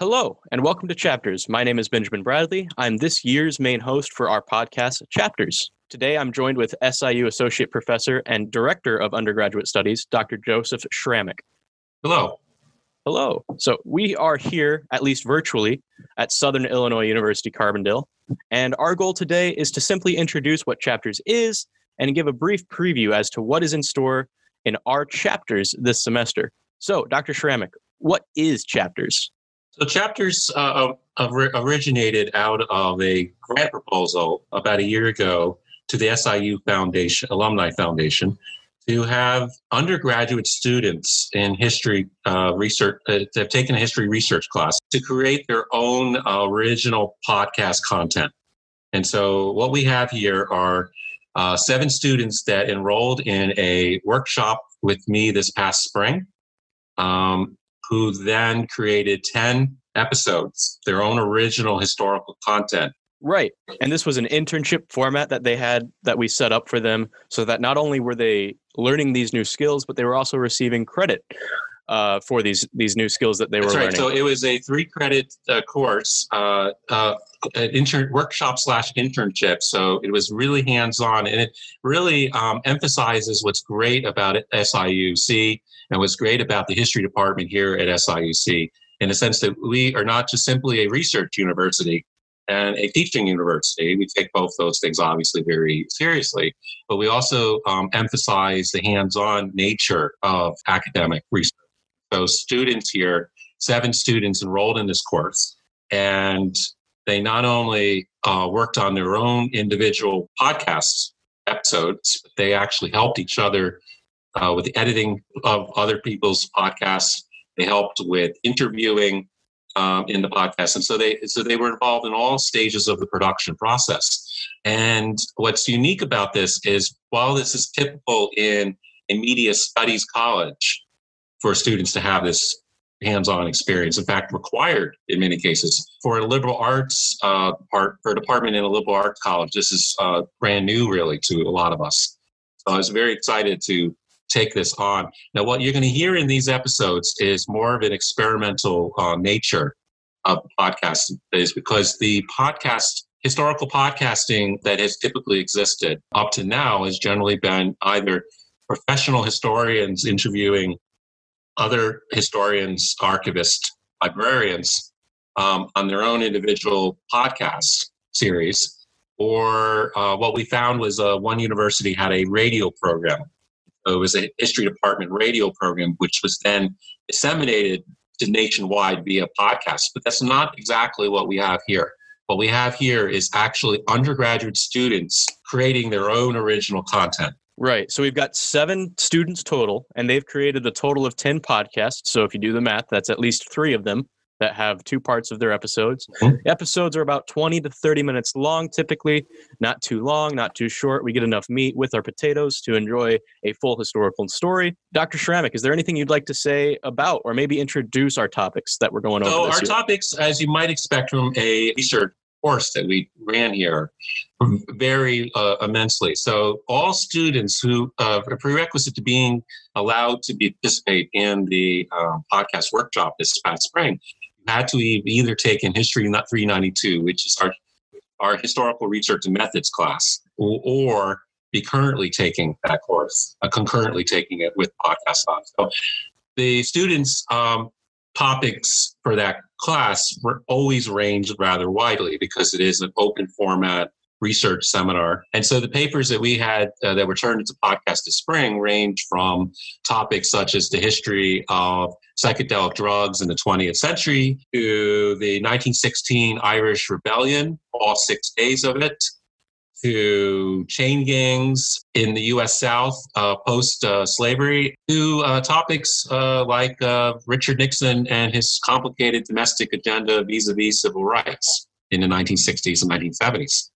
Hello, and welcome to Chapters. My name is Benjamin Bradley. I'm this year's main host for our podcast, Chapters. Today, I'm joined with SIU Associate Professor and Director of Undergraduate Studies, Dr. Joseph Sramek. Hello. Hello. So, we are here, at least virtually, at Southern Illinois University Carbondale. And our goal today is to simply introduce what Chapters is and give a brief preview as to what is in store in our chapters this semester. So, Dr. Sramek, what is Chapters? So chapters uh, originated out of a grant proposal about a year ago to the SIU Foundation, Alumni Foundation, to have undergraduate students in history uh, research uh, have taken a history research class to create their own original podcast content. And so what we have here are uh, seven students that enrolled in a workshop with me this past spring. Um, who then created 10 episodes, their own original historical content. Right. And this was an internship format that they had that we set up for them so that not only were they learning these new skills, but they were also receiving credit uh, for these these new skills that they That's were right. learning. So it was a three credit uh, course, uh, uh, an intern workshop slash internship. So it was really hands on, and it really um, emphasizes what's great about SIUC and what's great about the history department here at SIUC in the sense that we are not just simply a research university and a teaching university. We take both those things obviously very seriously, but we also um, emphasize the hands on nature of academic research. So, students here, seven students enrolled in this course, and they not only uh, worked on their own individual podcasts episodes, but they actually helped each other uh, with the editing of other people's podcasts. They helped with interviewing um, in the podcast, and so they so they were involved in all stages of the production process. And what's unique about this is, while this is typical in a media studies college for students to have this hands-on experience, in fact, required in many cases for a liberal arts uh, part for a department in a liberal arts college. This is uh, brand new, really, to a lot of us. So I was very excited to take this on. Now, what you're going to hear in these episodes is more of an experimental uh, nature of podcast is because the podcast historical podcasting that has typically existed up to now has generally been either professional historians interviewing other historians, archivists, librarians um, on their own individual podcast series. Or uh, what we found was uh, one university had a radio program. So it was a history department radio program, which was then disseminated to nationwide via podcast. But that's not exactly what we have here. What we have here is actually undergraduate students creating their own original content. Right. So we've got seven students total, and they've created a total of 10 podcasts. So if you do the math, that's at least three of them that have two parts of their episodes. Mhm. Episodes are about 20 to 30 minutes long, typically, not too long, not too short. We get enough meat with our potatoes to enjoy a full historical story. Dr. Sramek, is there anything you'd like to say about or maybe introduce our topics that we're going over? So our year? topics, as you might expect from a research course that we ran here, vary uh, immensely. So all students who uh, a prerequisite to being allowed to be, participate in the um, podcast workshop this past spring had to either take in history not 392, which is our our historical research and methods class, or, or be currently taking that course, uh, concurrently taking it with podcast on. So the students um, topics for that class always ranged rather widely because it is an open format research seminar. And so the papers that we had uh, that were turned into podcast this spring range from topics such as the history of psychedelic drugs in the 20th century to the 1916 Irish Rebellion, all six days of it, to chain gangs in the U.S. South uh, post uh, slavery, to uh, topics uh, like uh, Richard Nixon and his complicated domestic agenda vis a vis civil rights in the 1960s and 1970s.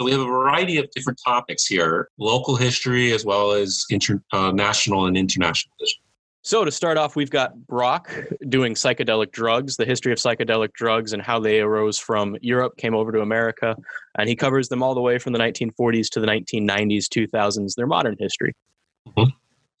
So we have a variety of different topics here local history as well as international and international history. So to start off, we've got Brock doing psychedelic drugs, the history of psychedelic drugs and how they arose from Europe, came over to America, and he covers them all the way from the 1940s to the 1990s, 2000s, their modern history. So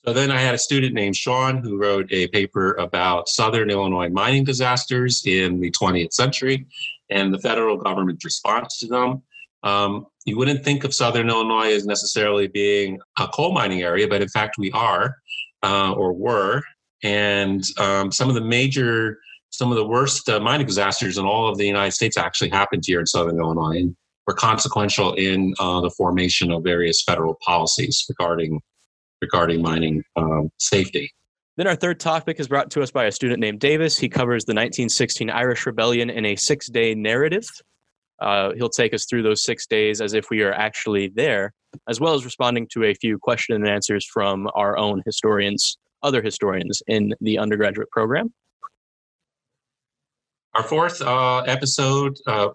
So then I had a student named Sean who wrote a paper about Southern Illinois mining disasters in the 20th century and the federal government's response to them. Um, you wouldn't think of Southern Illinois as necessarily being a coal mining area, but in fact we are uh, or were. And um, some of the major, some of the worst uh, mining disasters in all of the United States actually happened here in Southern Illinois and were consequential in uh, the formation of various federal policies regarding regarding mining um, safety. Then our third topic is brought to us by a student named Davis. He covers the 1916 Irish Rebellion in a six-day narrative. Uh, he'll take us through those six days as if we are actually there, as well as responding to a few question and answers from our own historians, other historians in the undergraduate program. Our fourth uh, episode, uh,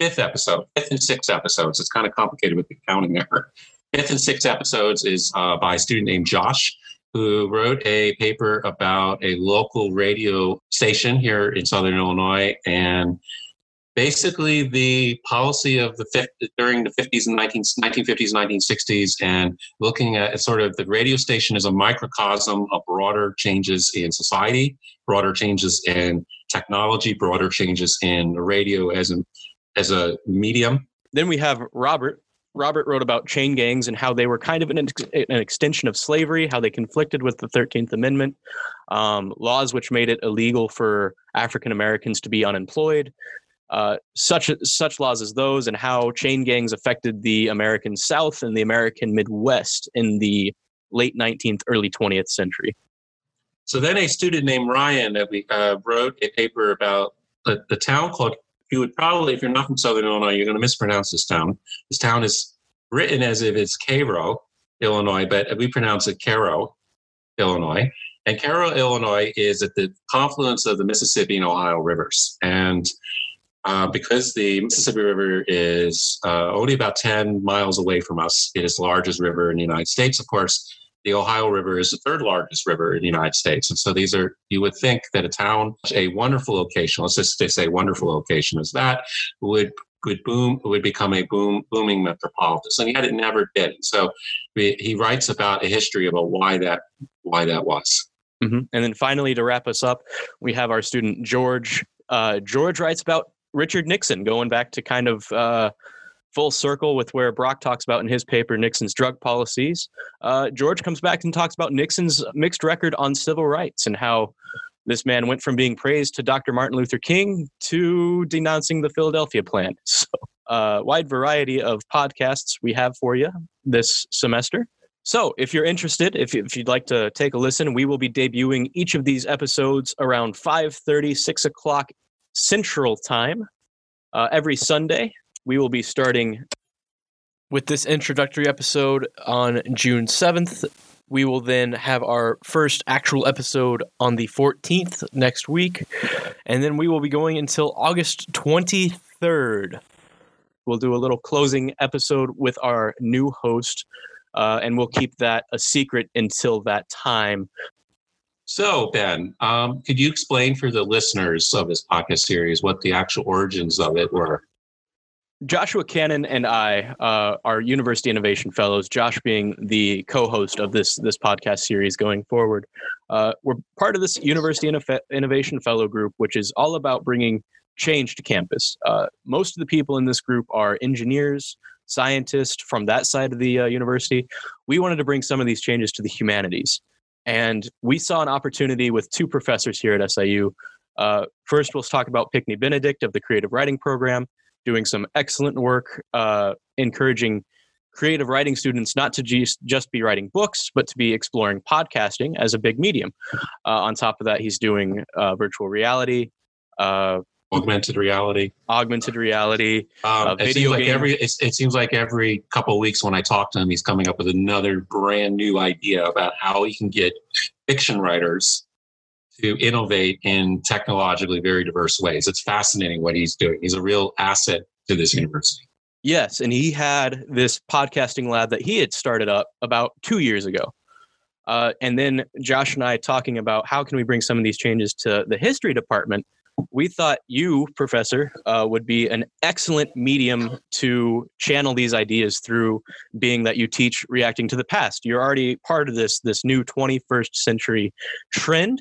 fifth episode, fifth and sixth episodes. It's kind of complicated with the counting there. Fifth and sixth episodes is uh, by a student named Josh who wrote a paper about a local radio station here in Southern Illinois and basically the policy of the during the 50s and 19, 1950s 1960s and looking at sort of the radio station as a microcosm of broader changes in society broader changes in technology broader changes in the radio as a as a medium. Then we have robert. Robert wrote about chain gangs and how they were kind of an, an extension of slavery how they conflicted with the 13th amendment um, laws which made it illegal for african americans to be unemployed uh, such such laws as those and how chain gangs affected the American South and the American Midwest in the late 19th, early 20th century. So then, a student named Ryan we uh, wrote a paper about the, the town called. You would probably, if you're not from Southern Illinois, you're going to mispronounce this town. This town is written as if it's Cairo, Illinois, but we pronounce it Caro, Illinois. And Caro, Illinois is at the confluence of the Mississippi and Ohio rivers. And uh, because the Mississippi River is uh, only about 10 miles away from us, it is the largest river in the United States. Of course, the Ohio River is the third largest river in the United States. And so these are, you would think that a town, a wonderful location, let's just say wonderful location as that, would would boom would become a boom booming metropolis and yet it never did so he writes about a history about why that why that was mm-hmm. and then finally to wrap us up we have our student george uh, george writes about Richard Nixon, going back to kind of uh, full circle with where Brock talks about in his paper Nixon's drug policies. Uh, George comes back and talks about Nixon's mixed record on civil rights and how this man went from being praised to Dr. Martin Luther King to denouncing the Philadelphia Plan. So, uh, wide variety of podcasts we have for you this semester. So, if you're interested, if, if you'd like to take a listen, we will be debuting each of these episodes around 5:30, 6 o'clock Central Time uh, every Sunday. We will be starting with this introductory episode on June 7th. We will then have our first actual episode on the 14th next week. And then we will be going until August 23rd. We'll do a little closing episode with our new host, uh, and we'll keep that a secret until that time. So, Ben, um, could you explain for the listeners of this podcast series what the actual origins of it were? Joshua Cannon and I uh, are University Innovation Fellows. Josh being the co-host of this this podcast series going forward. Uh, we're part of this University Innovation Fellow group, which is all about bringing change to campus. Uh, most of the people in this group are engineers, scientists from that side of the uh, university. We wanted to bring some of these changes to the humanities. And we saw an opportunity with two professors here at SIU. Uh, first, we'll talk about Pinckney Benedict of the Creative Writing Program, doing some excellent work uh, encouraging creative writing students not to just, be writing books, but to be exploring podcasting as a big medium. Uh, on top of that, he's doing uh, virtual reality, uh, augmented reality. Augmented reality um, it seems like every it, it, seems like every couple of weeks when i talk to him he's coming up with another brand new idea about how he can get fiction writers to innovate in technologically very diverse ways. It's fascinating what he's doing. He's a real asset to this university. Yes and he had this podcasting lab that he had started up about two years ago. Uh, and then josh and i talking about how can we bring some of these changes to the history department we thought you, Professor, uh, would be an excellent medium to channel these ideas through, being that you teach reacting to the past. You're already part of this this new 21st century trend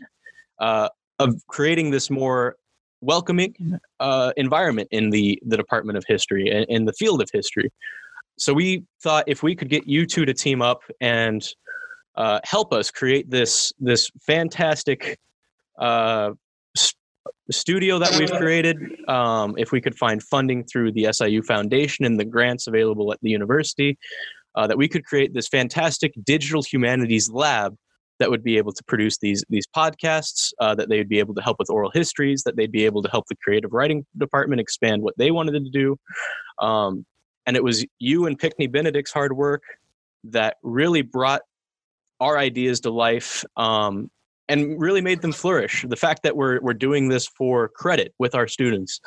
uh, of creating this more welcoming uh, environment in the the Department of History and in the field of history. So we thought if we could get you two to team up and uh, help us create this this fantastic uh, st- studio that we've created. Um, if we could find funding through the SIU Foundation and the grants available at the university, uh, that we could create this fantastic digital humanities lab that would be able to produce these these podcasts. Uh, that they would be able to help with oral histories. That they'd be able to help the creative writing department expand what they wanted to do. Um, and it was you and Pinckney Benedict's hard work that really brought our ideas to life um, and really made them flourish. The fact that we're, we're doing this for credit with our students,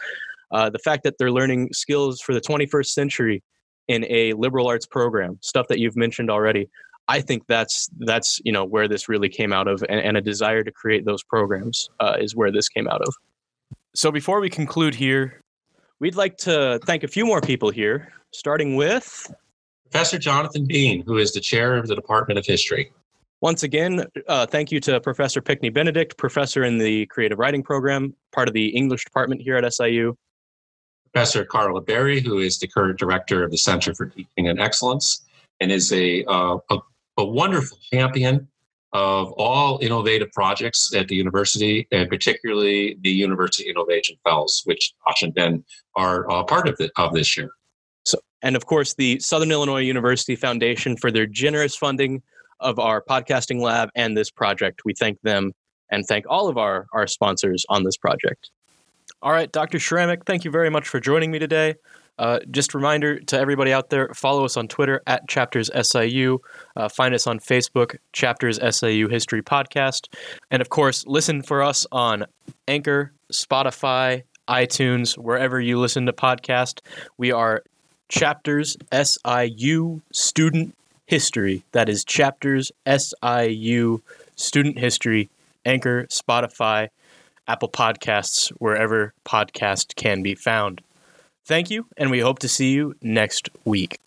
uh, the fact that they're learning skills for the 21st century in a liberal arts program, stuff that you've mentioned already. I think that's that's you know where this really came out of, and, and a desire to create those programs uh, is where this came out of. So before we conclude here, we'd like to thank a few more people here, starting with Professor Jonathan Bean, who is the chair of the Department of History. Once again, uh, thank you to Professor Pinckney Benedict, professor in the creative writing program, part of the English department here at SIU. Professor Carla Berry, who is the current director of the Center for Teaching and Excellence and is a, uh, a, a wonderful champion of all innovative projects at the university, and particularly the University Innovation Fellows, which Josh and Ben are uh, part of, the, of this year. So, and of course, the Southern Illinois University Foundation for their generous funding of our podcasting lab and this project. We thank them and thank all of our, our sponsors on this project. All right, Dr. Sramek, thank you very much for joining me today. Uh, just a reminder to everybody out there follow us on Twitter at Chapters SIU. Uh, find us on Facebook, Chapters SIU History Podcast. And of course, listen for us on Anchor, Spotify, iTunes, wherever you listen to podcast. We are Chapters SIU Student History. That is Chapters SIU Student History, Anchor, Spotify, Apple Podcasts, wherever podcast can be found. Thank you, and we hope to see you next week.